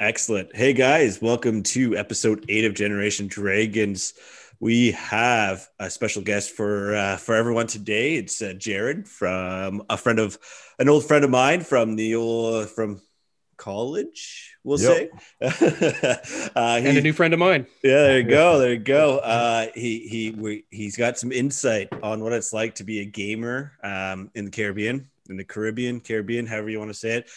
Excellent. Hey guys, welcome to episode eight of Generation Dragons. We have a special guest for uh, for everyone today. It's uh, Jared from a friend of an old friend of mine from the old from college. We'll Yep. say, uh, he- and a new friend of mine. yeah, there you go. There you go. Uh, he he we, he's got some insight on what it's like to be a gamer um, in the Caribbean, in the Caribbean, Caribbean, however you want to say it.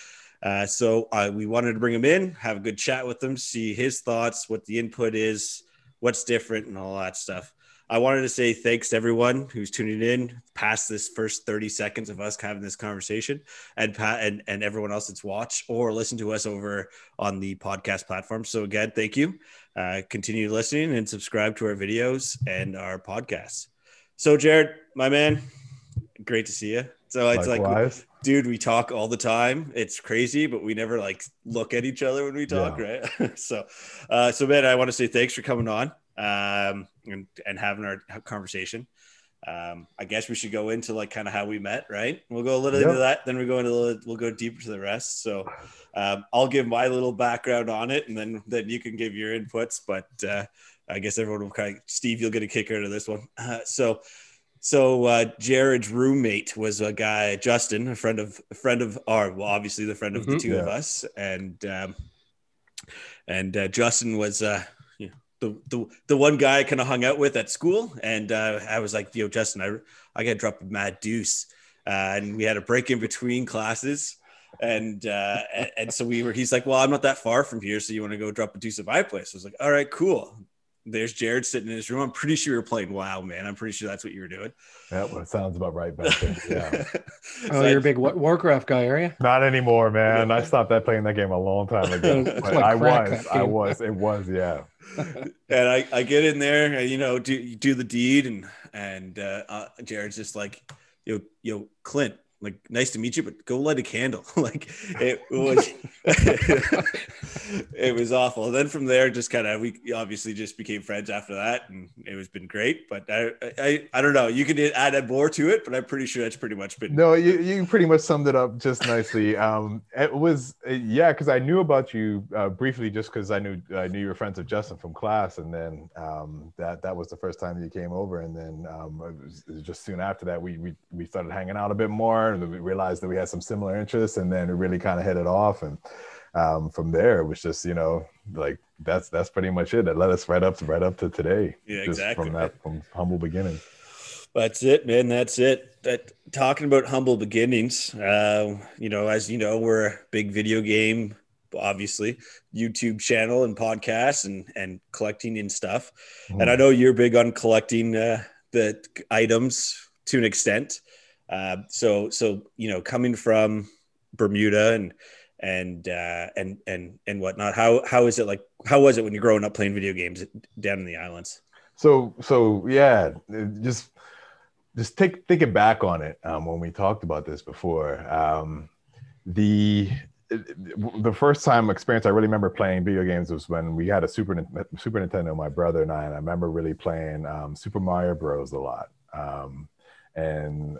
Uh, so uh, we wanted to bring him in, have a good chat with him, see his thoughts, what the input is, what's different, and all that stuff. I wanted to say thanks to everyone who's tuning in past this first 30 seconds of us having this conversation and Pat and, and everyone else that's watched or listened to us over on the podcast platform. So again, thank you uh, continue listening and subscribe to our videos and our podcasts. So, Jared, my man, great to see you. So it's like, Likewise. Dude, we talk all the time. It's crazy, but we never like look at each other when we talk, right? so, uh, so man, I want to say thanks for coming on um, and and having our conversation. Um, I guess we should go into like kind of how we met, right? We'll go a little Yep. into that, then we go into the, we'll go deeper to the rest. So, um, I'll give my little background on it, and then then you can give your inputs. But uh, I guess everyone will kind of Steve, you'll get a kick out of this one. Uh, so, so uh, Jared's roommate was a guy, Justin, a friend of a friend of our, well, obviously the friend of the Mhm. two of us, and um, and uh, Justin was uh, you know, the the the one guy I kind of hung out with at school, and uh, I was like, yo, Justin, I I got to drop a mad deuce, uh, and we had a break in between classes. And uh, and, and so we were. He's like, "Well, I'm not that far from here, so you want to go drop a deuce at my place?" I was like, "All right, cool." There's Jared sitting in his room. I'm pretty sure you're playing WoW, man. I'm pretty sure that's what you were doing. Yeah, well, sounds about right back there. Yeah. Oh, I- you're a big Warcraft guy, are you? Not anymore, man. I stopped that playing that game a long time ago. But like I was, I was, it was, yeah. and I, I get in there, and, you know, do do the deed, and and uh, uh, Jared's just like, yo, yo, Clint, like, nice to meet you, but go light a candle. like, it was, it was awful. then from there, just kind of, we obviously just became friends after that, and it was been great. But I, I, I don't know. You could add more to it, but I'm pretty sure that's pretty much been. No, you, you pretty much summed it up just nicely. Um, it was, uh, yeah, because I knew about you uh, briefly just because I knew I knew you were friends with Justin from class, and then um, that that was the first time you came over, and then um, it was, it was just soon after that we, we we started hanging out a bit more, and we realized that we had some similar interests, and then we really kind of hit it off, and um, from there it was just you know like that's that's pretty much it. That led us right up to right up to today. Yeah, just exactly, From that from humble beginnings. That's it, man. That's it. That talking about humble beginnings. Uh, you know, as you know, we're a big video game, obviously, YouTube channel and podcasts and and collecting and stuff. And I know you're big on collecting uh, the items to an extent. Uh, so so you know, coming from Bermuda and and uh, and and and whatnot. How how is it like? How was it when you're growing up playing video games down in the islands? So so yeah, just just take thinking back on it um, when we talked about this before. Um, the the first time experience I really remember playing video games was when we had a Super Super Nintendo, my brother and I, and I remember really playing um, Super Mario Bros. a lot. Um, and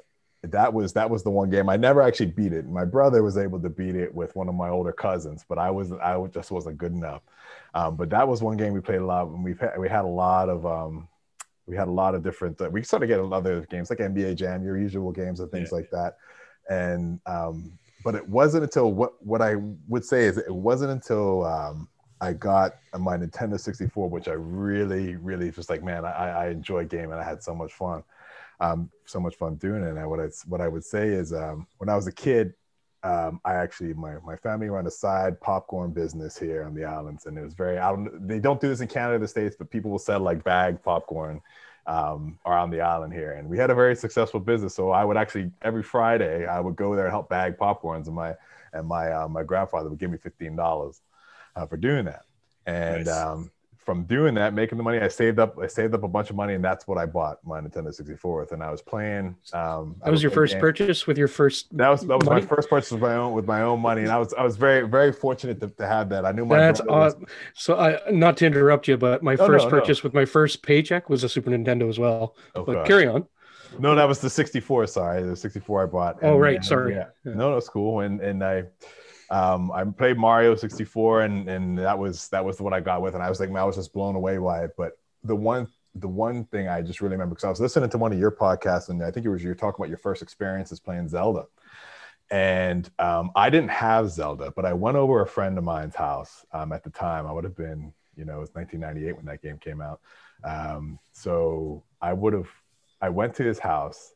that was that was the one game I never actually beat it. My brother was able to beat it with one of my older cousins, but I was I just wasn't good enough. Um, but that was one game we played a lot. And we've had, we had a lot of um, we had a lot of different. Uh, we started getting other games like NBA Jam, your usual games and things Yeah. like that. And um, but it wasn't until what what I would say is it wasn't until um, I got my Nintendo 64, which I really really just like man, I, I enjoy gaming. I had so much fun, um, so much fun doing it. And what I what I would say is um, when I was a kid, um, I actually my my family run a side popcorn business here on the islands, and it was very. I don't. They don't do this in Canada, the states, but people will sell like bag popcorn um, around the island here, and we had a very successful business. So I would actually every Friday I would go there and help bag popcorns, and my and my uh, my grandfather would give me fifteen dollars uh, for doing that. And Nice. um, from doing that, making the money, I saved up. I saved up a bunch of money, and that's what I bought my Nintendo 64 with. And I was playing. Um, That was your first games. purchase with your first. That was that was money? my first purchase with my own with my own money, and I was I was very very fortunate to, to have that. I knew my That's brother was- awesome. So I not to interrupt you, but my Oh, first no, no. purchase with my first paycheck was a Super Nintendo as well. oh, But gosh. carry on. No, that was the 64. Sorry, the 64 I bought. Oh, right, uh, sorry. Yeah. Yeah. No, no, it's cool. And and I um, I played Mario 64, and and that was that was what I got with, and I was like, man, I was just blown away by it. But the one the one thing I just really remember because I was listening to one of your podcasts, and I think it was you were talking about your first experiences playing Zelda, and um, I didn't have Zelda, but I went over a friend of mine's house um, at the time. I would have been, you know, it was 1998 when that game came out. Um, so I would have, I went to his house,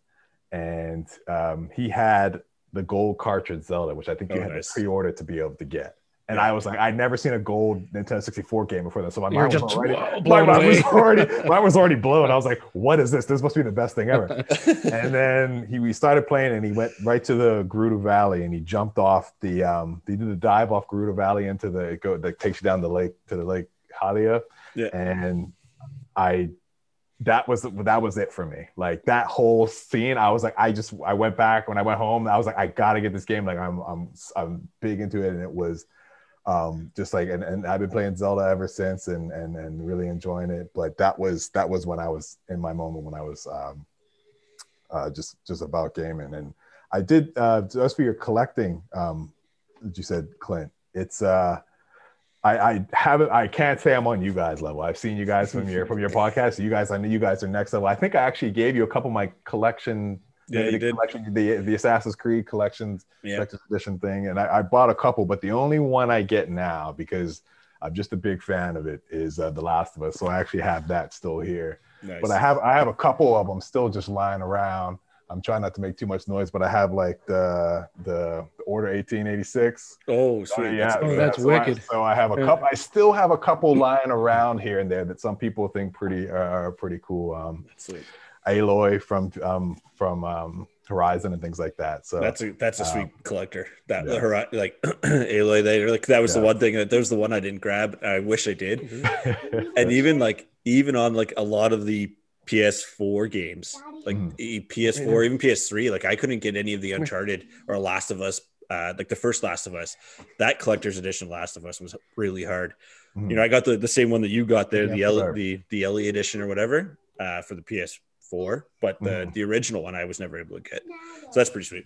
and um, he had the gold cartridge Zelda, which I think you Oh, had nice. to pre-order to be able to get. And Yeah. I was like, I'd never seen a gold Nintendo 64 game before that, so my You were mind was just already, blown my mind was away. already, mine was already blown. I was like, what is this? This must be the best thing ever. and then he we started playing, and he went right to the Gerudo Valley, and he jumped off the um, he did a dive off Gerudo Valley into the it go that takes you down the lake to the lake Hylia, Yeah. and I that was that was it for me. Like that whole scene, I was like, I just I went back when I went home. I was like, I gotta get this game. Like I'm I'm I'm big into it, and it was um just like and, and I've been playing Zelda ever since, and and and really enjoying it. But that was that was when I was in my moment when I was um uh just just about gaming, and I did uh just for your collecting um you said Clint. It's uh I, I haven't. I can't say I'm on you guys level. I've seen you guys from your from your podcast. You guys, I know you guys are next level. I think I actually gave you a couple of my collection. Yeah, you the did. collection, the the Assassin's Creed collections, Yeah. collector's edition thing, and I, I bought a couple. But the only one I get now because I'm just a big fan of it is uh, The Last of Us. So I actually have that still here. Nice. But I have I have a couple of them still just lying around. I'm trying not to make too much noise, but I have like the the, the Order 1886. oh, Oh, sweet. yeah, Oh, yeah. that's so I- wicked. so I have a Yeah. couple. I still have a couple lying around here and there that some people think pretty uh, are pretty cool. Um, That's sweet. Aloy from um, from um, Horizon and things like that. So That's a that's a sweet Um, collector. That yeah. hori- like Aloy, they like that was the one thing that that was the one I didn't grab. I wish I did. Mhm. And even like even on like a lot of the PS4 games, like e- PS4, even PS3, like I couldn't get any of the Uncharted or Last of Us, uh, like the first Last of Us. That collector's edition Last of Us was really hard. Mhm. You know, I got the, the same one that you got there, Yeah, the L, sure. the the Ellie edition or whatever, uh, for the PS4, but the Mhm. the original one I was never able to get. So that's pretty sweet.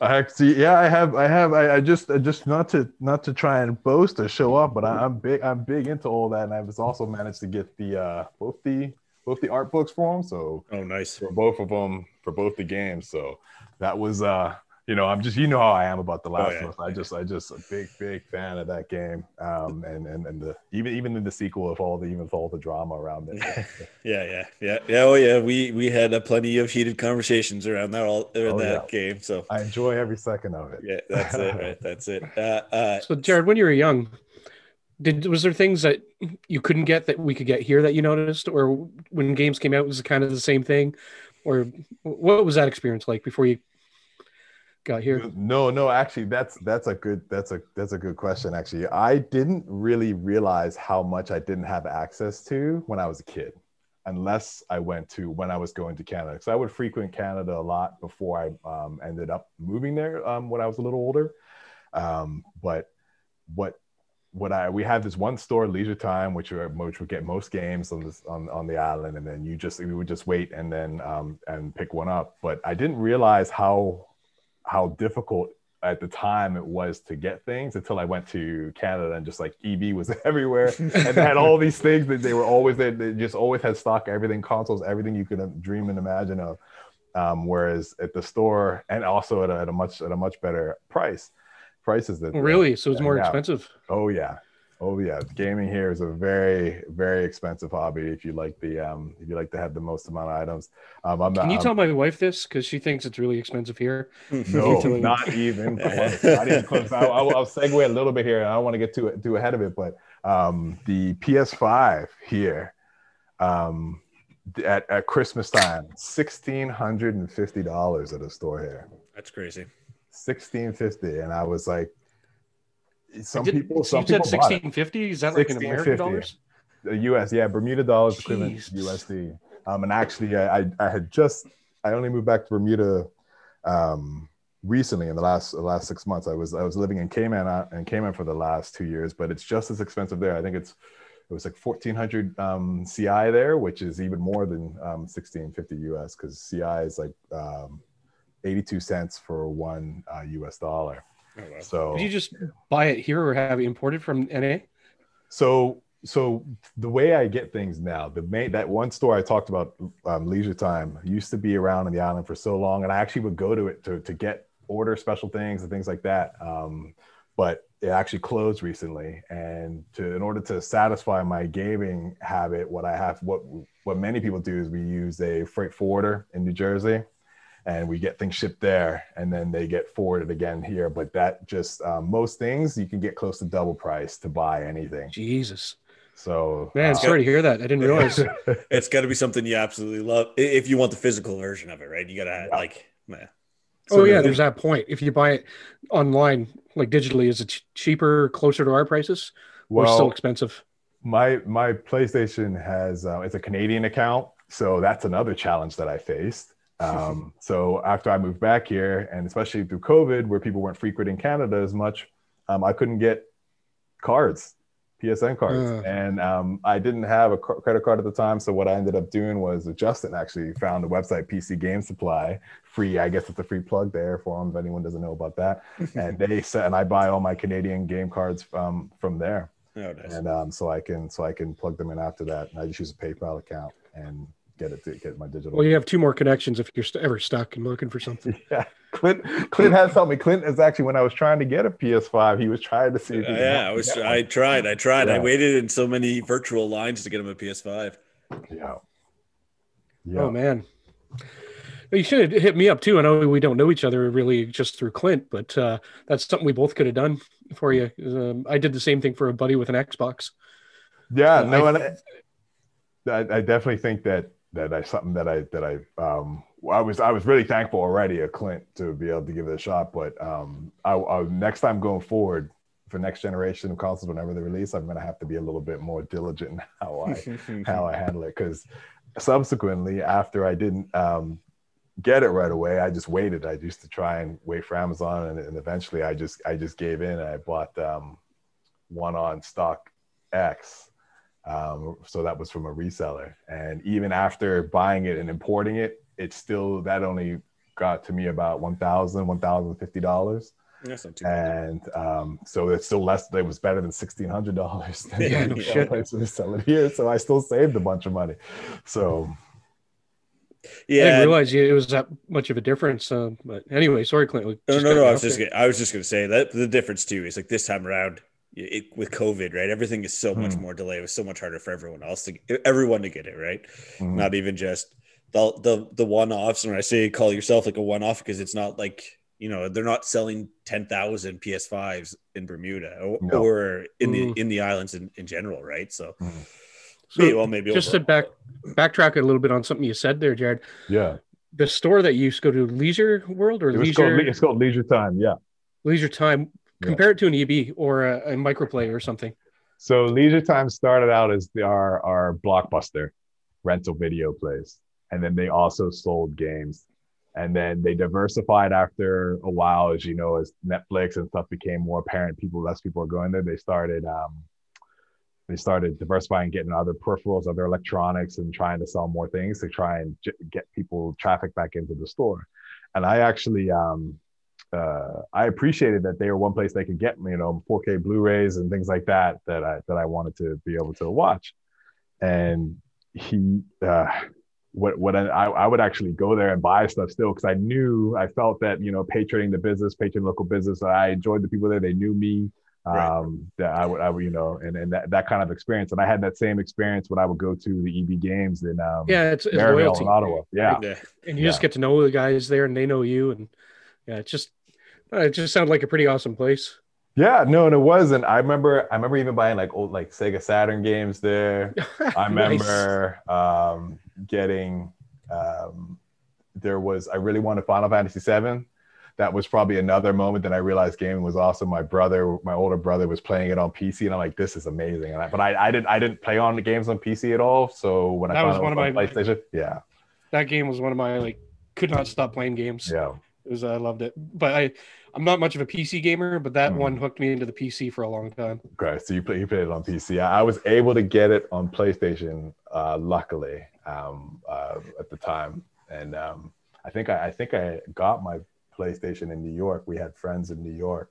I actually, yeah, I have, I have, I, I just, I just not to, not to try and boast or show off, but I, I'm big, I'm big into all that, and I've also managed to get the uh, both the both the art books for them. So Oh, nice. for both of them for both the games. So that was uh you know, I'm just you know how I am about the last yeah. one. I just I just a big, big fan of that game. Um and and, and the even even in the sequel of all the even with all the drama around it. Yeah, yeah, yeah, yeah. Oh, yeah. We we had uh, plenty of heated conversations around that all around Oh, that game. So I enjoy every second of it. yeah, that's it. Right, that's it. Uh, uh, So, Jared, when you were young, did was there things that you couldn't get that we could get here that you noticed, or when games came out was it kind of the same thing, or what was that experience like before you got here? No, no, actually that's that's a good that's a that's a good question actually. I didn't really realize how much I didn't have access to when I was a kid unless I went to when I was going to Canada. So I would frequent Canada a lot before I um, ended up moving there um, when I was a little older. Um, but what what I we have this one store, Leisure Time, which are, which would get most games on this on, on the island, and then you just we would just wait and then um, and pick one up. But I didn't realize how how difficult at the time it was to get things until I went to Canada and just like EB was everywhere and they had all these things that they were always there. They just always had stock, everything, consoles, everything you could dream and imagine of. Um, whereas at the store and also at a, at a much at a much better price, prices that Oh, really? So it's more Yeah. expensive. Oh yeah, oh yeah. Gaming here is a very very expensive hobby. If you like the um, if you like to have the most amount of items, um, I'm Can you I'm- tell my wife this because she thinks it's really expensive here? no, not even close. Not even close. I'll, I'll, I'll segue a little bit here. I don't want to get too too ahead of it, but um, the PS5 here um, at, at Christmas time, sixteen hundred and fifty dollars at a store here. that's crazy. Sixteen fifty, and I was like, some Did- people, so some you said people bought sixteen fifty. Is that like in American dollars? The US, yeah, Bermuda dollars equivalent to USD. Um, and actually, I, I, I had just, I only moved back to Bermuda um, recently in the last the last six months. I was I was living in Cayman uh, in Cayman for the last two years, but it's just as expensive there. I think it's it was like fourteen hundred um, CI there, which is even more than um, sixteen fifty US because CI is like um, eighty two cents for one uh, US dollar. Oh, wow. So Did you just buy it here or have it imported from NA? So so the way I get things now, the main that one store I talked about, um, Leisure Time, used to be around on the island for so long, and I actually would go to it to to get order special things and things like that. Um, but it actually closed recently, and to in order to satisfy my gaming habit, what I have what what many people do is we use a freight forwarder in New Jersey. And we get things shipped there, and then they get forwarded again here. But that just um, most things you can get close to double price to buy anything. Jesus. So Man, uh, sorry to hear that. I didn't realize. It's got to be something you absolutely love if you want the physical version of it, right? You got to Yeah. like, man. oh yeah, there's that point. If you buy it online, like digitally, is it ch- cheaper, closer to our prices, or still expensive? my my PlayStation has uh, it's a Canadian account, so that's another challenge that I faced. Um, so after I moved back here, and especially through COVID, where people weren't frequenting Canada as much, um, I couldn't get cards, PSN cards, and um, I didn't have a credit card at the time. So what I ended up doing was Justin actually found the website PC Game Supply, free. I guess it's a free plug there for them if anyone doesn't know about that. and they said, and I buy all my Canadian game cards um, from there Oh, nice. and um, so I can so I can plug them in after that. And I just use a PayPal account and get it to get my digital. Well, you have two more connections if you're st- ever stuck and looking for something. yeah, Clint Clint has helped me. Clint is actually when I was trying to get a PS5, he was trying to see. If he Uh, yeah, I was. get I tried. I tried. I waited in so many virtual lines to get him a PS5. yeah, yeah. Oh man. You should have hit me up too. I know we don't know each other really just through Clint, but uh, that's something we both could have done for you. Um, I did the same thing for a buddy with an Xbox. Yeah, Uh, no, I- and I, I, I definitely think that that I something that I that I um I was I was really thankful already of Clint to be able to give it a shot, but um I, I next time going forward for next generation of consoles whenever they release, I'm gonna have to be a little bit more diligent in how I how I handle it because subsequently after I didn't um get it right away, I just waited. I used to try and wait for Amazon, and, and eventually I just I just gave in. And I bought um one on stock X. Um, so that was from a reseller. And even after buying it and importing it, it still that only got to me about one thousand, one thousand fifty dollars. That's not too bad. And um, so it's still less. It was better than sixteen hundred dollars. Yeah, no shit. Places sell it here, so I still saved a bunch of money. So I didn't Yeah. realize it was that much of a difference. Uh, but anyway, sorry, Clint. No, no, no. I was just. Gonna, I was just going to say that the difference too is like this time around it, with COVID, right? Everything is so much Hmm. more delayed. It was so much harder for everyone else to everyone to get it right. mhm. Not even just the the the one offs. And when I say call yourself like a one off, because it's not like you know they're not selling ten thousand PS5s in Bermuda or, No. or in the Mm. in the islands in, in general, right? So, Mhm. So maybe, well, maybe just over- to back backtrack a little bit on something you said there, Jared. yeah, The store that you used to go to, Leisure World or it was called, Leisure it's called Leisure Time. Yeah. Leisure Time. Yeah. Compare it to an EB or a, a microplay or something. So Leisure Time started out as the, our our blockbuster rental video place, and then they also sold games, and then they diversified after a while, as you know, as Netflix and stuff became more apparent. People, less people are going there. They started um, they started diversifying, getting other peripherals, other electronics, and trying to sell more things to try and j- get people traffic back into the store. And I actually um, uh, I appreciated that they were one place they could get you know 4K Blu-rays and things like that that I that I wanted to be able to watch. And he, uh, what what I, I would actually go there and buy stuff still because I knew I felt that you know patroning the business, patroning local business. I enjoyed the people there; they knew me. Right. Um, that I would, I would, you know, and, and that, that kind of experience. And I had that same experience when I would go to the EB games in um, Yeah, it's, it's Merivale loyalty. in Ottawa. Yeah, yeah. and you Yeah. just get to know the guys there and they know you and yeah it just uh, it just sounded like a pretty awesome place Yeah, no, and it wasn't. I remember, I remember even buying like old like Sega Saturn games there. I Nice. remember um, getting. Um, there was I really wanted Final Fantasy VII. That was probably another moment that I realized gaming was awesome. My brother, my older brother, was playing it on PC, and I'm like, "This is amazing." And I, but I, I didn't, I didn't play on the games on PC at all. So when I That found was one of my- PlayStation, yeah, that game was one of my like could not stop playing games yeah, it was i loved it but i i'm not much of a pc gamer but that Mhm. one hooked me into the pc for a long time Okay, so you play, you played it on PC. I, I was able to get it on PlayStation, uh, luckily, um, uh, at the time, and um, I think I, I think I got my PlayStation in New York. We had friends in New York,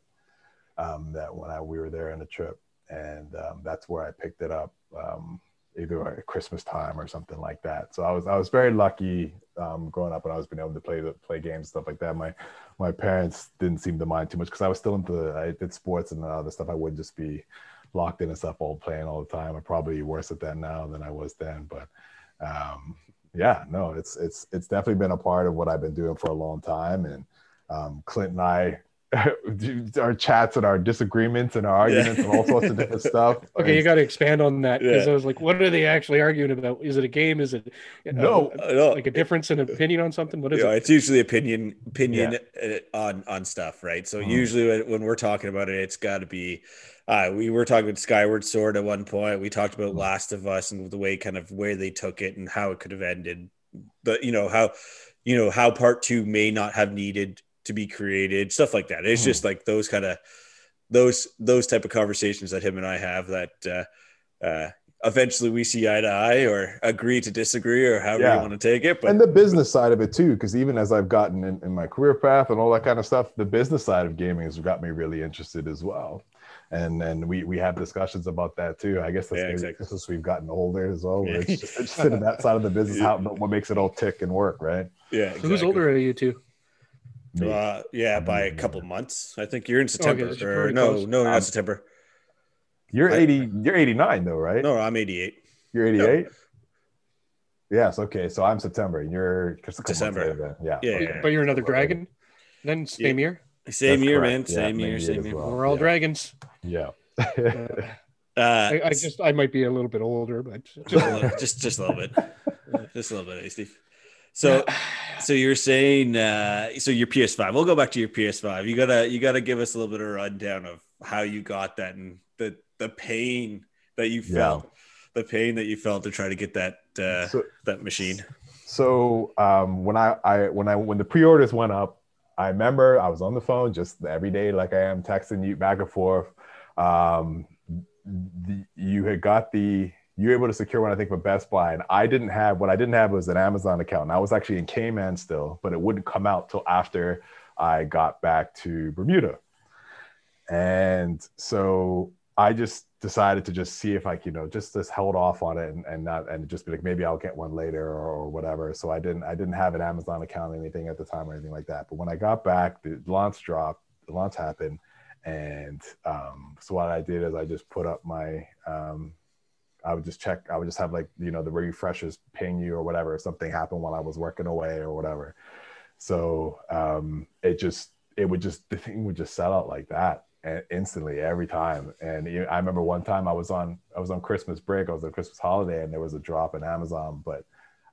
um, that when I, we were there on a trip, and um, that's where I picked it up, um, either at Christmas time or something like that. So I was I was very lucky um, growing up, and I was being able to play play games stuff like that. My my parents didn't seem to mind too much because I was still into I did sports and other stuff. I wouldn't just be locked in and stuff all playing all the time. I'm probably worse at that now than I was then, but um, yeah, no, it's it's it's definitely been a part of what I've been doing for a long time. And um, Clint and I, our chats and our disagreements and our arguments yeah. and all sorts of different stuff. Okay, you got to expand on that because yeah. I was like, what are they actually arguing about? Is it a game? Is it uh, no, uh, like a difference in opinion on something? What is yeah, it? It's usually opinion opinion yeah. Uh, on on stuff, right? So mm. usually when, when we're talking about it, it's got to be uh, we were talking about Skyward Sword at one point. We talked about mm. Last of Us and the way kind of where they took it and how it could have ended. But you know how you know how part two may not have needed to be created, stuff like that. It's mm. just like those kind of those those type of conversations that him and I have that uh, uh, eventually we see eye to eye or agree to disagree or however yeah. you want to take it. But and the business side of it too, because even as I've gotten in, in, my career path and all that kind of stuff, the business side of gaming has got me really interested as well and and we we have discussions about that too. I guess that's yeah, exactly. since we've gotten older as well. We're just interested in that side of the business, how what makes it all tick and work, right? Yeah. Exactly. So who's older are you two? Uh, yeah, by a couple months. I think you're in September. Okay, or, no, close. no, not um, September. You're I, 80. You're 89 though, right? No, I'm 88. You're 88. No. Yes. Okay. So I'm September. And you're December. Yeah. Yeah, okay. yeah, But you're another dragon. Then same year. Same That's year, correct. man. Same year. Same year. Well. We're all yeah. dragons. Yeah. uh, I, I, just I might be a little bit older, but just a little, just, just a little bit, just a little bit, hey, Steve. So, so you're saying, uh, so your PS5. We'll go back to your PS5. You gotta, you gotta give us a little bit of a rundown of how you got that and the the pain that you felt, yeah. the pain that you felt to try to get that uh, so, that machine. So um, when I, I when I when the pre-orders went up, I remember I was on the phone just every day, like I am, texting you back and forth. Um, the, you had got the you were able to secure one, I think, for Best Buy, and I didn't have what I didn't have was an Amazon account. And I was actually in Cayman still, but it wouldn't come out till after I got back to Bermuda. And so I just decided to just see if I, you know, just just held off on it and, and not and just be like maybe I'll get one later or, or, whatever. So I didn't I didn't have an Amazon account or anything at the time or anything like that. But when I got back, the launch dropped, the launch happened, and um, so what I did is I just put up my um, I would just check. I would just have like you know the refreshers ping you or whatever if something happened while I was working away or whatever. So um, it just it would just the thing would just sell out like that instantly every time. And I remember one time I was on I was on Christmas break, I was on Christmas holiday, and there was a drop in Amazon, but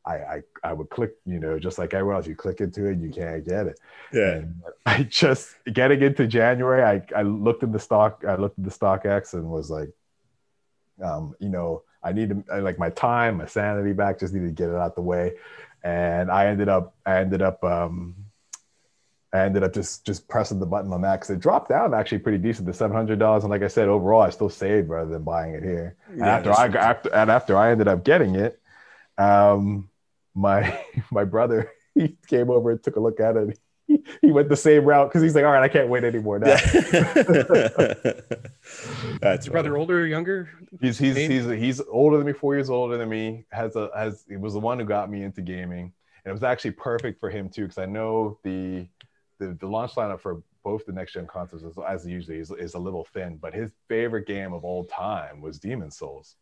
I, I, I would click, you know, just like everyone else, you click into it, you can't get it. Yeah. And I just getting into January, I, I looked at the stock, I looked at the StockX and was like, um, you know, I need to I, like my time, my sanity back, just need to get it out the way. And I ended up, I ended up um, I ended up just just pressing the button on that because it dropped down actually pretty decent to seven hundred dollars. And like I said, overall, I still saved rather than buying it here. And yeah, after I after and after I ended up getting it, um, my my brother he came over and took a look at it. He, he went the same route because he's like, all right, I can't wait anymore now. That's your brother older or younger? He's he's he's he's older than me, four years older than me. Has a has he was the one who got me into gaming, and it was actually perfect for him too because I know the the, the launch lineup for both the next gen consoles, is, as usually, is, is a little thin. But his favorite game of all time was Demon Souls.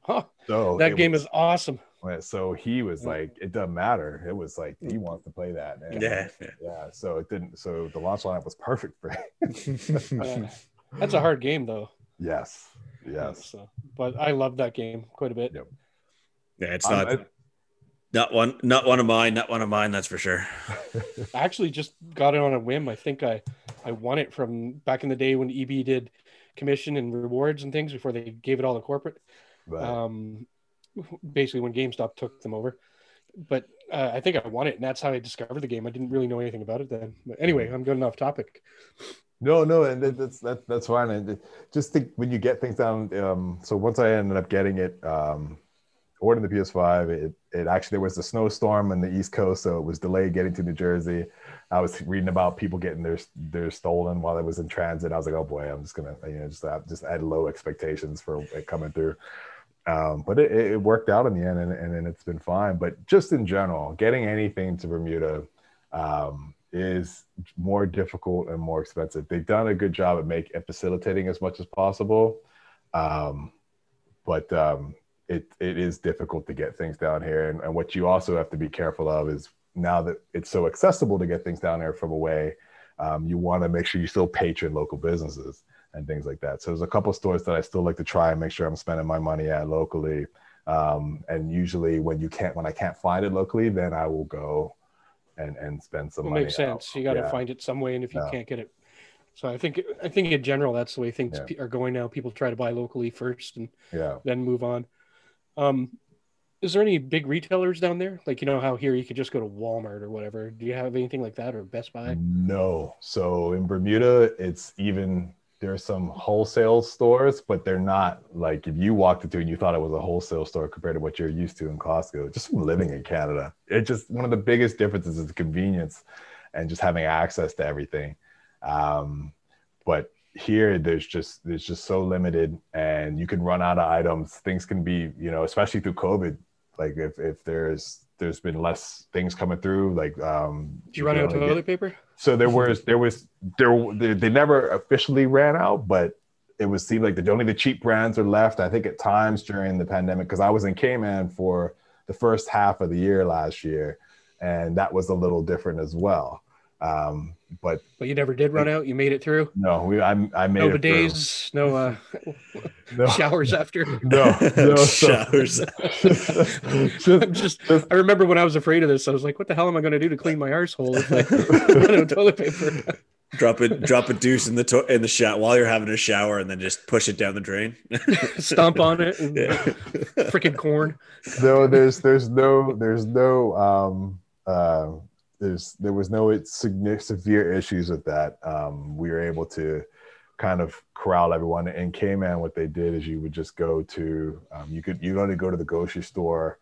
Huh. So that game was, is awesome. So he was like, it doesn't matter. It was like he wants to play that. And yeah. Yeah. So it didn't. So the launch lineup was perfect for him. That's a hard game, though. Yes. Yes. So, but I love that game quite a bit. Yep. Yeah, it's not. Um, not one, not one of mine, not one of mine. That's for sure. I actually just got it on a whim. I think I, I won it from back in the day when EB did commission and rewards and things before they gave it all to corporate. Right. Um, basically when GameStop took them over. But uh, I think I won it, and that's how I discovered the game. I didn't really know anything about it then. But anyway, I'm good off topic. No, no, and that's that's that's fine. And just think when you get things down. Um, so once I ended up getting it, um, ordered the PS5. It, it actually there was a snowstorm on the East Coast, so it was delayed getting to New Jersey. I was reading about people getting their their stolen while I was in transit. I was like, oh boy, I'm just gonna you know just just had low expectations for it coming through. Um, but it, it worked out in the end, and, and, and it's been fine. But just in general, getting anything to Bermuda um, is more difficult and more expensive. They've done a good job at make at facilitating as much as possible, um, but um, it it is difficult to get things down here. And, and what you also have to be careful of is now that it's so accessible to get things down here from away, um, you want to make sure you still patron local businesses and things like that. So there's a couple stores that I still like to try and make sure I'm spending my money at locally. Um, and usually when you can't, when I can't find it locally, then I will go and, and spend some It money. makes sense. out. You got to Yeah. find it some way, and if you Yeah. can't get it, so I think I think in general that's the way things Yeah. are going now. People try to buy locally first and Yeah. then move on. Um, is there any big retailers down there? Like you know how here you could just go to Walmart or whatever. Do you have anything like that or Best Buy? No. So in Bermuda, it's even there's some wholesale stores, but they're not like if you walked into and you thought it was a wholesale store compared to what you're used to in Costco, just from living in Canada. It just one of the biggest differences is the convenience and just having access to everything. Um, but here there's just there's just so limited and you can run out of items. Things can be, you know, especially through COVID. Like if if there's there's been less things coming through, like um Did you run out of toilet paper? so there was there was there they, they never officially ran out but it was seemed like the only the cheap brands are left i think at times during the pandemic because i was in cayman for the first half of the year last year and that was a little different as well um but But you never did run out. You made it through. no we i, I made No it through. bidets, no uh, no showers after. no no so- Showers. I'm just. I remember when I was afraid of this. I was like, "What the hell am I going to do to clean my arsehole if I run out of toilet paper?" drop it, drop a deuce in the to- in the shower while you're having a shower, and then just push it down the drain. Stomp on it. And Yeah. Freaking corn. no there's there's no there's no um uh there's there was no significant severe issues with that. Um we were able to kind of corral everyone in Cayman. What they did is you would just go to um, you could you only go to the grocery store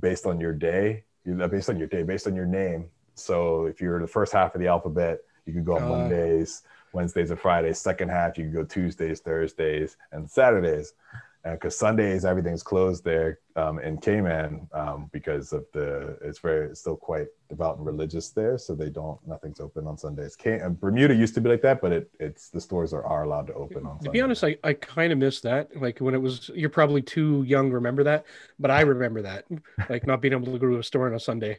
based on your day based on your day based on your name. So if you're the first half of the alphabet you could go on Uh. Mondays Wednesdays and Fridays. Second half you could go Tuesdays Thursdays and Saturdays because Sundays everything's closed there um, in Cayman um, because of the it's very it's still quite devout and religious there, so they don't nothing's open on Sundays. Cay- uh, Bermuda used to be like that, but it it's the stores are, are allowed to open on. To Sundays. be honest, I, I kind of miss that. Like when it was, you're probably too young to remember that, but I remember that, like not being able to go to a store on a Sunday.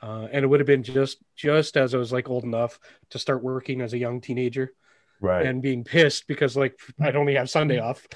Uh, and it would have been just just as I was like old enough to start working as a young teenager right? and being pissed because like I'd only have Sunday off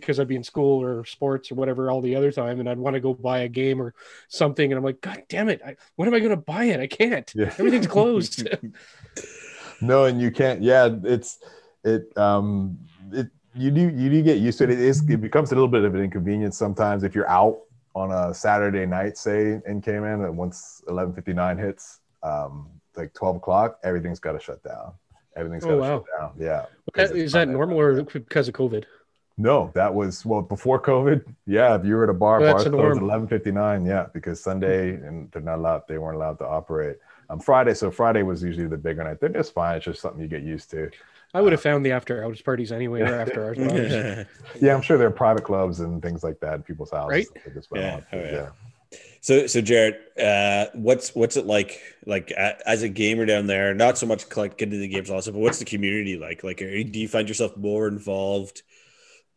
because I'd be in school or sports or whatever all the other time, and I'd want to go buy a game or something, and I'm like, God damn it! I, when am I going to buy it? I can't. Yeah. Everything's closed. no, and you can't. Yeah, it's it. Um, it you do you do get used to it. It is it becomes a little bit of an inconvenience sometimes if you're out on a Saturday night, say in Cayman, and once 11:59 hits, um, like 12 o'clock, everything's got to shut down. Everything's Oh, got to wow. shut down. Yeah. That- because it's Is that normal or because of COVID? No, that was well before COVID. Yeah, if you were at a bar, That's bars closed at eleven fifty nine. Yeah, because Sunday and they're not allowed. They weren't allowed to operate. Um, Friday, so Friday was usually the bigger night. They're just fine. It's just something you get used to. I would have found the after hours parties anyway, or after hours parties. Yeah, I'm sure there are private clubs and things like that in people's houses. Right? that they Yeah. Oh, yeah. So, so Jared, uh, what's what's it like? Like a- as a gamer down there, not so much like getting into the games also, but what's the community like? Like, are, do you find yourself more involved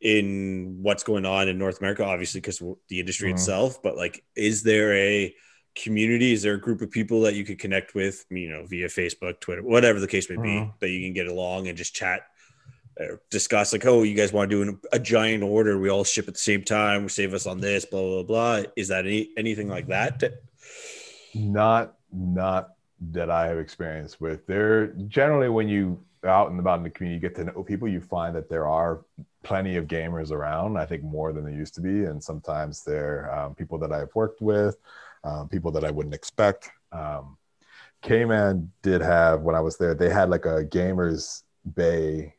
in what's going on in North America? Obviously, because the industry Mhm. itself, but like, is there a community? Is there a group of people that you could connect with? You know, via Facebook, Twitter, whatever the case may be, Mhm. that you can get along and just chat. Or discuss like, oh, you guys want to do an, a giant order? We all ship at the same time. We Save us on this, blah blah blah. Is that any anything like that? Not not that I have experience with. There generally when you out and about in the community, you get to know people. You find that there are plenty of gamers around. I think more than there used to be, and sometimes they're um, people that I've worked with, um, people that I wouldn't expect. Um, Cayman did have when I was there. They had like a gamers bay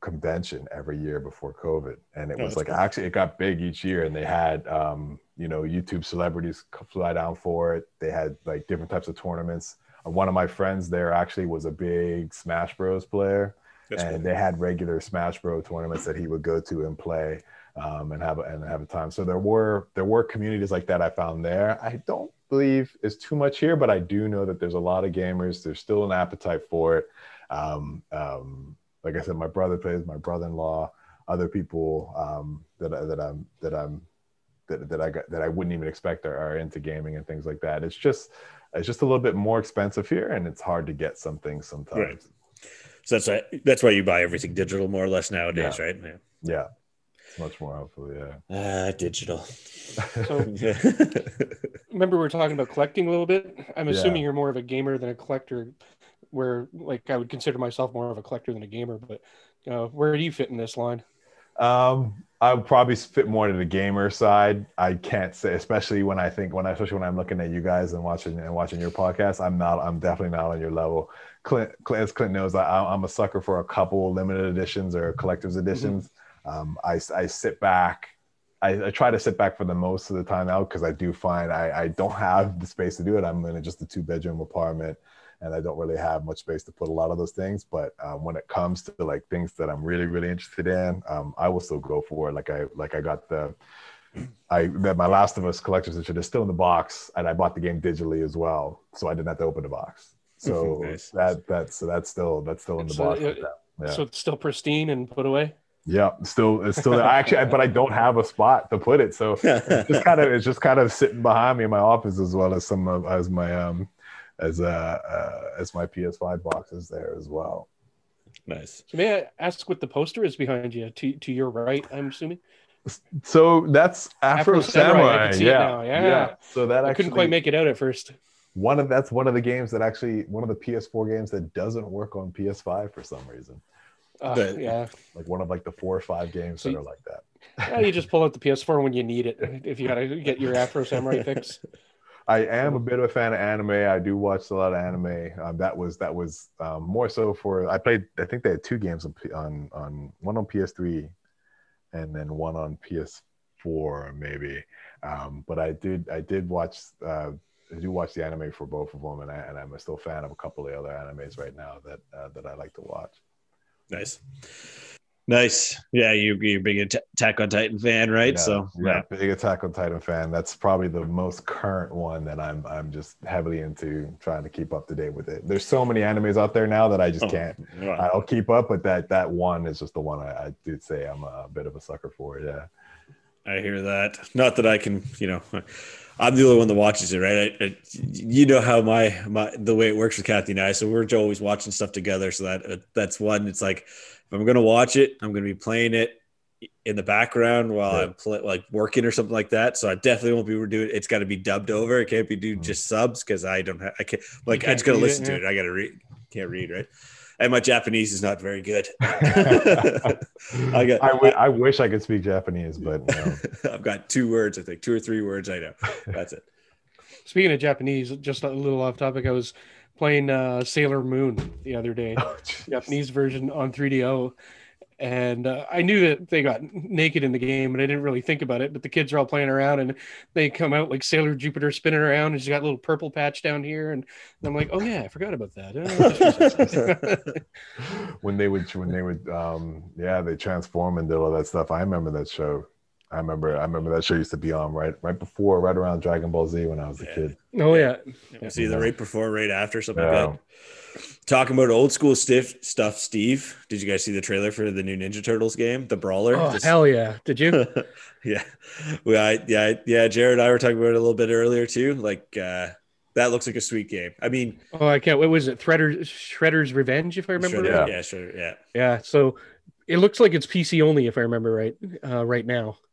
convention every year before COVID, and it Oh, was like cool. actually it got big each year, and they had um, you know YouTube celebrities fly down for it. They had like different types of tournaments. One of my friends there actually was a big Smash Bros player, That's and cool. they had regular Smash Bros tournaments that he would go to and play um, and have a, and have a time. So there were there were communities like that I found there. I don't believe is too much here, but I do know that there's a lot of gamers. There's still an appetite for it. Um, um, like I said, my brother plays, my brother-in-law, other people um, that I- that I'm that I'm that, that I got that I wouldn't even expect are, are into gaming and things like that. It's just it's just a little bit more expensive here, and it's hard to get some things sometimes. Right. So that's why that's why you buy everything digital more or less nowadays, Yeah. right? Yeah. Yeah, it's much more helpful. Yeah. Ah, digital. So remember we are talking about collecting a little bit. I'm Yeah. assuming you're more of a gamer than a collector. Where like I would consider myself more of a collector than a gamer, but uh, where do you fit in this line? Um, I would probably fit more to the gamer side. I can't say, especially when I think when I, especially when I'm looking at you guys and watching and watching your podcast. I'm not. I'm definitely not on your level. Clint, as Clint knows, I, I'm a sucker for a couple limited editions or collector's editions. Um, I, I sit back. I, I try to sit back for the most of the time out because I do find I, I don't have the space to do it. I'm in just a two bedroom apartment and I don't really have much space to put a lot of those things. But um, when it comes to like things that I'm really really interested in, um, I will still go for it. Like I like I got the I that my Last of Us collector's edition is still in the box, and I bought the game digitally as well, so I didn't have to open the box. So Nice. that that's so that's still that's still in the So, box. uh. Yeah. So it's still pristine and put away. yeah, still it's still there. I actually, but I don't have a spot to put it, so it's just kind of it's just kind of sitting behind me in my office as well as some of as my um as uh, uh as my PS5 boxes there as well. nice. So may I ask what the poster is behind you? To to your right, I'm assuming. So that's Afro, Afro Samurai, I Samurai. can see it yeah, yeah. So that I actually couldn't quite make it out at first. One of that's one of the games that actually one of the PS4 games that doesn't work on PS5 for some reason. Uh, But- yeah, Like one of like the four or five games So that you- are like that. Yeah, you just pull out the PS4 when you need it. If you gotta get your Afro Samurai fix. I am a bit of a fan of anime. I do watch a lot of anime. Um, that was that was um, more so for I played. I think they had two games on on on one on PS3, and then one on PS4 maybe. Um, but I did I did watch uh, I do watch the anime for both of them, and I, and I'm still a fan of a couple of the other animes right now that uh, that I like to watch. Nice. Nice. Yeah, you, you're big Attack on Titan fan, right? Yeah, so, yeah, big Attack on Titan fan. That's probably the most current one that I'm I'm just heavily into trying to keep up to date with it. There's so many animes out there now that I just Oh, can't. wow. I'll keep up, but that that one is just the one I, I did say I'm a bit of a sucker for. Yeah, I hear that. Not that I can, you know, I'm the only one that watches it, right? I, I, you know how my my the way it works with Kathy and I. So we're always watching stuff together. So that uh, that's one. It's like if I'm gonna watch it, I'm gonna be playing it in the background while Yeah. I'm play, like working or something like that. So I definitely won't be doing. It's got to be dubbed over. It can't be do Mhm. just subs because I don't have. I can't like I can't just gotta read it, listen to yeah. it. I gotta read. Can't read right. And my Japanese is not very good. I got. I, w- I wish I could speak Japanese, but no. I've got two words, I think, two or three words. I know. That's it. Speaking of Japanese, just a little off topic. I was playing uh, Sailor Moon the other day, Oh. Japanese version on 3DO, and uh, I knew that they got naked in the game, and I didn't really think about it. But the kids are all playing around, and they come out like Sailor Jupiter spinning around, and she's got a little purple patch down here, and I'm like, oh yeah, I forgot about that. When they would when they would um yeah they transform and did all that stuff. I remember that show. I remember I remember that show used to be on right right before right around Dragon Ball Z when I was a Yeah. kid. oh yeah, It's either right before, or right after, something Yeah. like that. Talking about old school stiff stuff, Steve. Did you guys see the trailer for the new Ninja Turtles game, the Brawler? oh This- hell yeah, did you? yeah, well, I, yeah, yeah. Jared and I were talking about it a little bit earlier too. Like uh, that looks like a sweet game. I mean, Oh, I can't. What was it? Shredder's Shredder's Revenge, if I remember Shredder- right. yeah, sure, yeah. Yeah, so it looks like it's PC only, if I remember right, uh, right now, but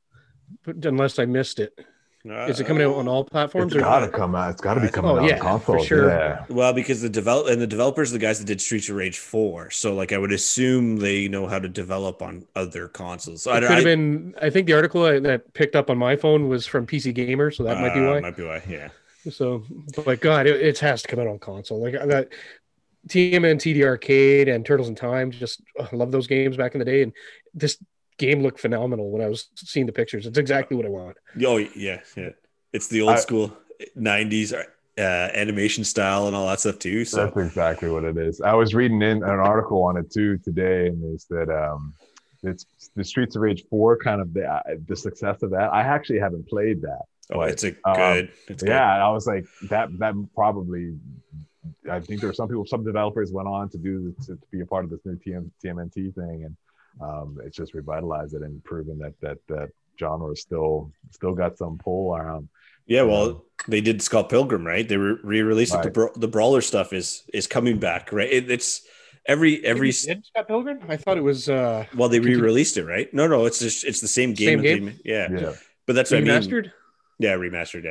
unless I missed it. Is it coming out on all platforms? It's Or gotta come out. It's gotta be Oh, coming out yeah, on console. for sure. Yeah. Well, because the develop and the developers are the guys that did Streets of Rage 4. So like I would assume they know how to develop on other consoles. So I it don't could have I- been. I think the article I- that picked up on my phone was from PC Gamer, so that might be uh, why. Might be why, yeah. So, but God, it, it has to come out on console. Like that, TMNT Arcade and Turtles in Time. Just uh, love those games back in the day, and this game looked phenomenal when I was seeing the pictures. It's exactly what I want. Oh yeah, yeah. It's the old I- school '90s uh, animation style and all that stuff too. So That's exactly what it is. I was reading in an article on it too today, and they said um, it's the Streets of Rage Four kind of the uh, the success of that. I actually haven't played that. oh, it's a Um, good. it's good. Yeah, I was like that. That probably. I think there were some people, some developers went on to do to, to be a part of this new TM, TMNT thing, and um, it's just revitalized it and proven that that that genre is still still got some pull around. Yeah, well, they did Scott Pilgrim, right? They re- re-released it. The, Right. bra- the brawler stuff is is coming back, right? It, it's every every. Did Scott Pilgrim? I thought it was uh, Well, they re-released it, right? No, no, it's just it's the same game. Same game? the- yeah. Yeah, but that's what I mean. remastered. Yeah, remastered.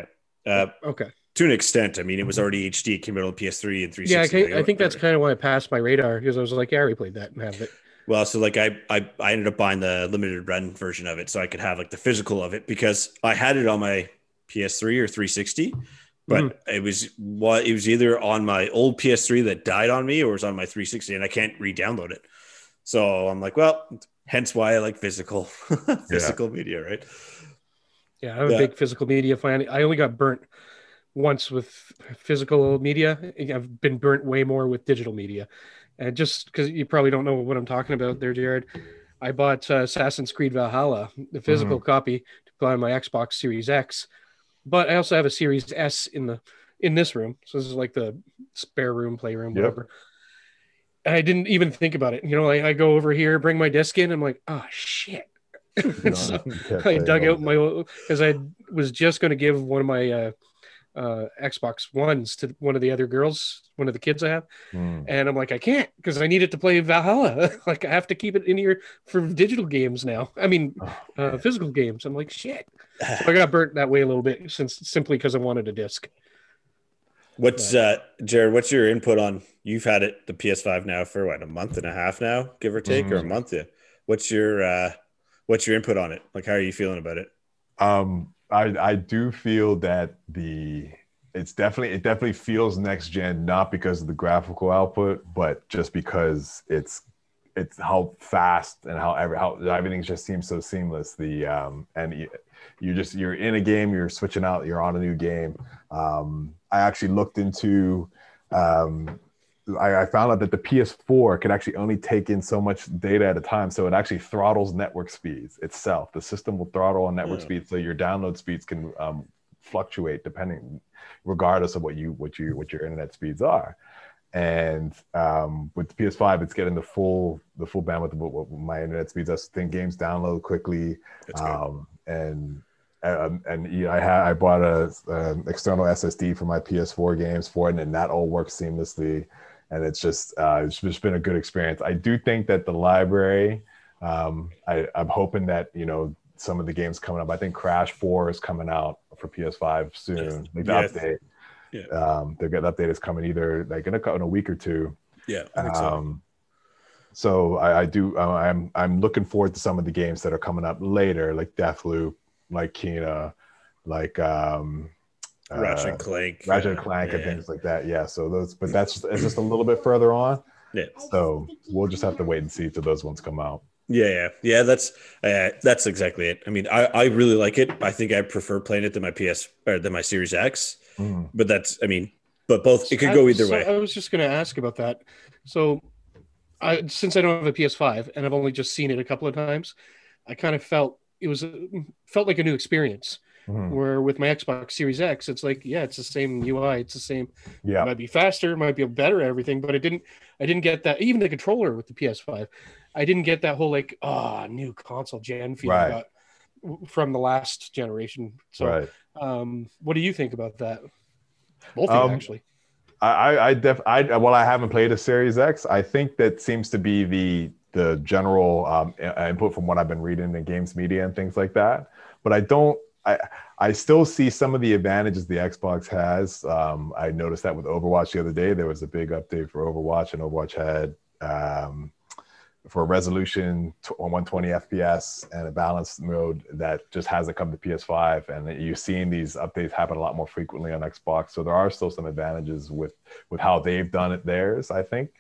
Yeah, uh, Okay. to an extent. I mean, it was already HD. It came out on PS3 and 360. Yeah, I, I think that's kind of why it passed my radar because I was like, yeah, I already played that and have it. Well, so like I, I I ended up buying the limited run version of it so I could have like the physical of it because I had it on my PS3 or 360, but Mm-hmm. it was what it was either on my old PS3 that died on me or it was on my 360 and I can't re-download it. So I'm like, well, hence why I like physical physical media, right? Yeah, I'm a Yeah. big physical media fan. I only got burnt once with physical media. I've been burnt way more with digital media. And just because you probably don't know what I'm talking about there, Jared, I bought uh, Assassin's Creed Valhalla, the physical copy, to play on my Xbox Series X. But I also have a Series S in the in this room, so this is like the spare room, playroom, Yep. whatever. And I didn't even think about it. You know, like I go over here, bring my disc in, I'm like, oh shit. So- I dug out my because I was just going to give one of my uh, uh, Xbox Ones to one of the other girls, one of the kids I have, Mm. and I'm like, I can't because I need it to play Valhalla. like I have to keep it in here for digital games now. I mean, Oh, uh, physical games. I'm like, shit. So I got burnt that way a little bit since simply because I wanted a disc. What's uh Jared, what's your input on you've had it the PS5 now for what a month and a half now, give or take, or a Mhm. month? Yeah. What's your uh what's your input on it? Like how are you feeling about it? Um, I I do feel that the it's definitely it definitely feels next gen, not because of the graphical output, but just because it's it's how fast and how every how everything just seems so seamless. The um and you're just you're in a game, you're switching out, you're on a new game. Um, I actually looked into um I, I found out that the PS4 could actually only take in so much data at a time, so it actually throttles network speeds itself. The system will throttle on network Yeah. speeds, so your download speeds can um, fluctuate depending, regardless of what you what you what your internet speeds are. And um, with the PS5, it's getting the full the full bandwidth of what, what my internet speeds. I think games download quickly, um, and um, and yeah, I had I bought a um, external SSD for my PS4 games for it, and that all works seamlessly. And it's just uh, it's just been a good experience. I do think that the library, um, I, I'm hoping that you know some of the games coming up. I think Crash Four is coming out for PS5 soon. Like the Yeah. update, Yeah. um, the update is coming either like in a, in a week or two. Yeah, I think so. Um, so I, I do. Uh, I'm I'm looking forward to some of the games that are coming up later, like Deathloop, like Kena, like um, Ratchet uh, and Clank. Ratchet and uh, Clank, and things like that. Yeah. So those, but that's it's just a little bit further on. Yeah. So we'll just have to wait and see till those ones come out. Yeah, yeah, yeah. That's uh, that's exactly it. I mean, I, I really like it. I think I prefer playing it than my PS or than my Series X. Mm. But that's, I mean, but both it could go either So way. I was just going to ask about that. So, I since I don't have a PS5 and I've only just seen it a couple of times, I kind of felt it was a, felt like a new experience. Mhm. Where with my Xbox Series X, it's like yeah, it's the same UI, it's the same. Yeah, It might be faster, might be better at everything, but it didn't. I didn't get that. Even the controller with the PS5, I didn't get that whole like ah new console gen feel Right. from the last generation. So, right. um, what do you think about that? Both you, Um, actually. I, I, I def, I, well, I haven't played a Series X. I think that seems to be the the general um, input from what I've been reading in games media and things like that. But I don't. I I still see some of the advantages the Xbox has. Um, I noticed that with Overwatch the other day. There was a big update for Overwatch, and Overwatch had um, for resolution on 120 FPS and a balanced mode that just hasn't come to PS5. And you're seeing these updates happen a lot more frequently on Xbox. So there are still some advantages with with how they've done it theirs, I think.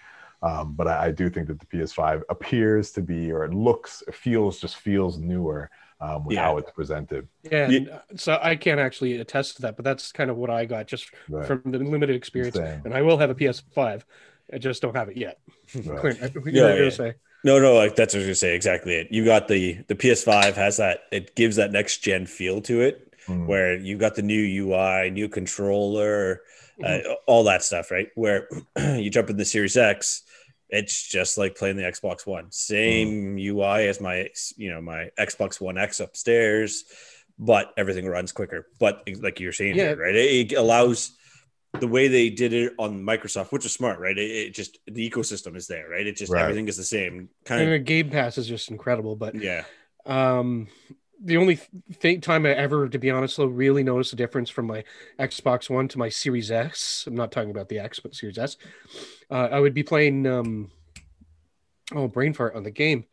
Um, but I, I, do think that the PS5 appears to be, or it looks, feels, just feels newer um, with yeah. how it's presented. Yeah, yeah. So I can't actually attest to that, but that's kind of what I got just right. from the limited experience. Same. And I will have a PS5. I just don't have it yet. Right. yeah, yeah. Say? No, no, like that's what I was gonna say. Exactly it. You got the the PS5 has that. It gives that next gen feel to it, mm. where you got the new UI, new controller, uh, mm-hmm. uh, all that stuff, right? Where you jump in the Series X, it's just like playing the Xbox One. Same mm. UI as my, you know, my Xbox One X upstairs, but everything runs quicker. But like you're saying, yeah. Here, right? It, allows the way they did it on Microsoft, which is smart, right? It, it just the ecosystem is there, right? It just right. everything is the same. Kind of Game Pass is just incredible, but yeah. Um, the only thing time I ever, to be honest, though, really noticed a difference from my Xbox One to my Series S. I'm not talking about the X, but Series S. Uh, I would be playing um, oh brain fart on the game,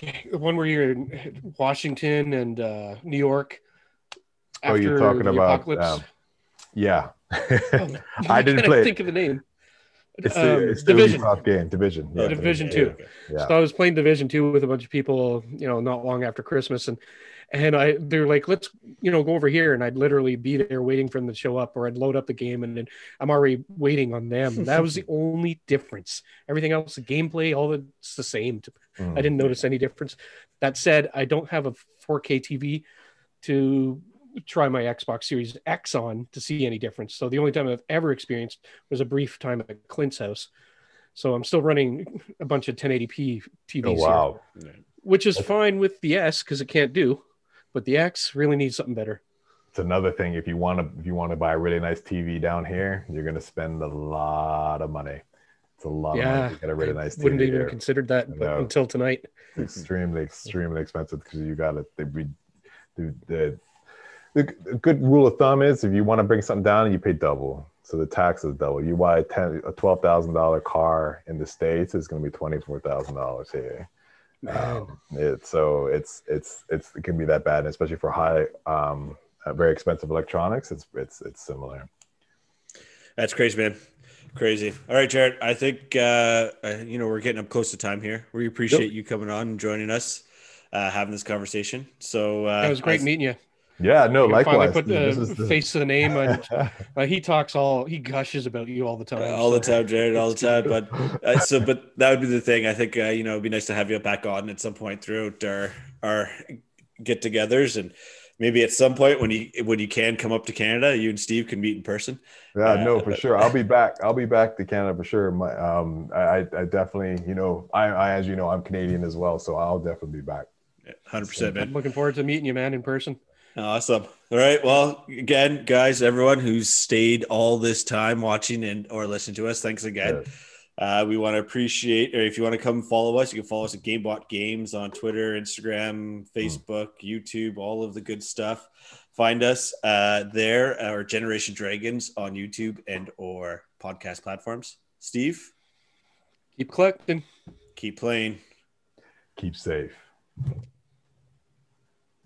the one where you're in Washington and uh, New York. oh, you're talking about um, yeah, oh, I didn't play. Think of the name. It's the, um, it's the Division game. Division. Yeah, Division Two. Yeah. So I was playing Division Two with a bunch of people, you know, not long after Christmas, and and I they're like, let's you know go over here, and I'd literally be there waiting for them to show up, or I'd load up the game, and then I'm already waiting on them. that was the only difference. Everything else, the gameplay, all the, it's the same. Mm. I didn't notice any difference. That said, I don't have a 4K TV to try my Xbox Series X on to see any difference. So the only time I've ever experienced was a brief time at Clint's house. So I'm still running a bunch of 1080p TVs. Oh, wow. Here, which is fine with the S because it can't do, but the X really needs something better. It's another thing. If you want to, if you want to buy a really nice TV down here, you're going to spend a lot of money. It's a lot yeah, of money to get a really nice TV. Wouldn't even here. considered that no. until tonight. It's extremely, extremely expensive because you got it. The, the, the the good rule of thumb is if you want to bring something down, you pay double. So the tax is double. You buy a, 10, a twelve thousand dollar car in the states, it's going to be twenty four thousand dollars here. Um, it, so it's it's it's it can be that bad, especially for high, um, uh, very expensive electronics. It's it's it's similar. That's crazy, man. Crazy. All right, Jared. I think uh, uh, you know we're getting up close to time here. We appreciate yep. you coming on and joining us, uh, having this conversation. So uh, it was great meeting you. Yeah, no, likewise. Put the face to the name. And, uh, he talks all, he gushes about you all the time. all so. the time, Jared, all the time. But uh, so, but that would be the thing. I think uh, you know, it'd be nice to have you back on at some point throughout our our get-togethers, and maybe at some point when you when you can come up to Canada, you and Steve can meet in person. Yeah, uh, no, for but, sure. I'll be back. I'll be back to Canada for sure. My, um, I, I definitely, you know, I, I, as you know, I'm Canadian as well, so I'll definitely be back. Hundred percent, man. I'm looking forward to meeting you, man, in person. Awesome. All right. Well, again, guys, everyone who's stayed all this time watching and or listening to us, thanks again. Uh, we want to appreciate, or if you want to come follow us, you can follow us at GameBot Games on Twitter, Instagram, Facebook, mm. YouTube, all of the good stuff. Find us uh, there, or Generation Dragons on YouTube and or podcast platforms. Steve, keep collecting, keep playing, keep safe.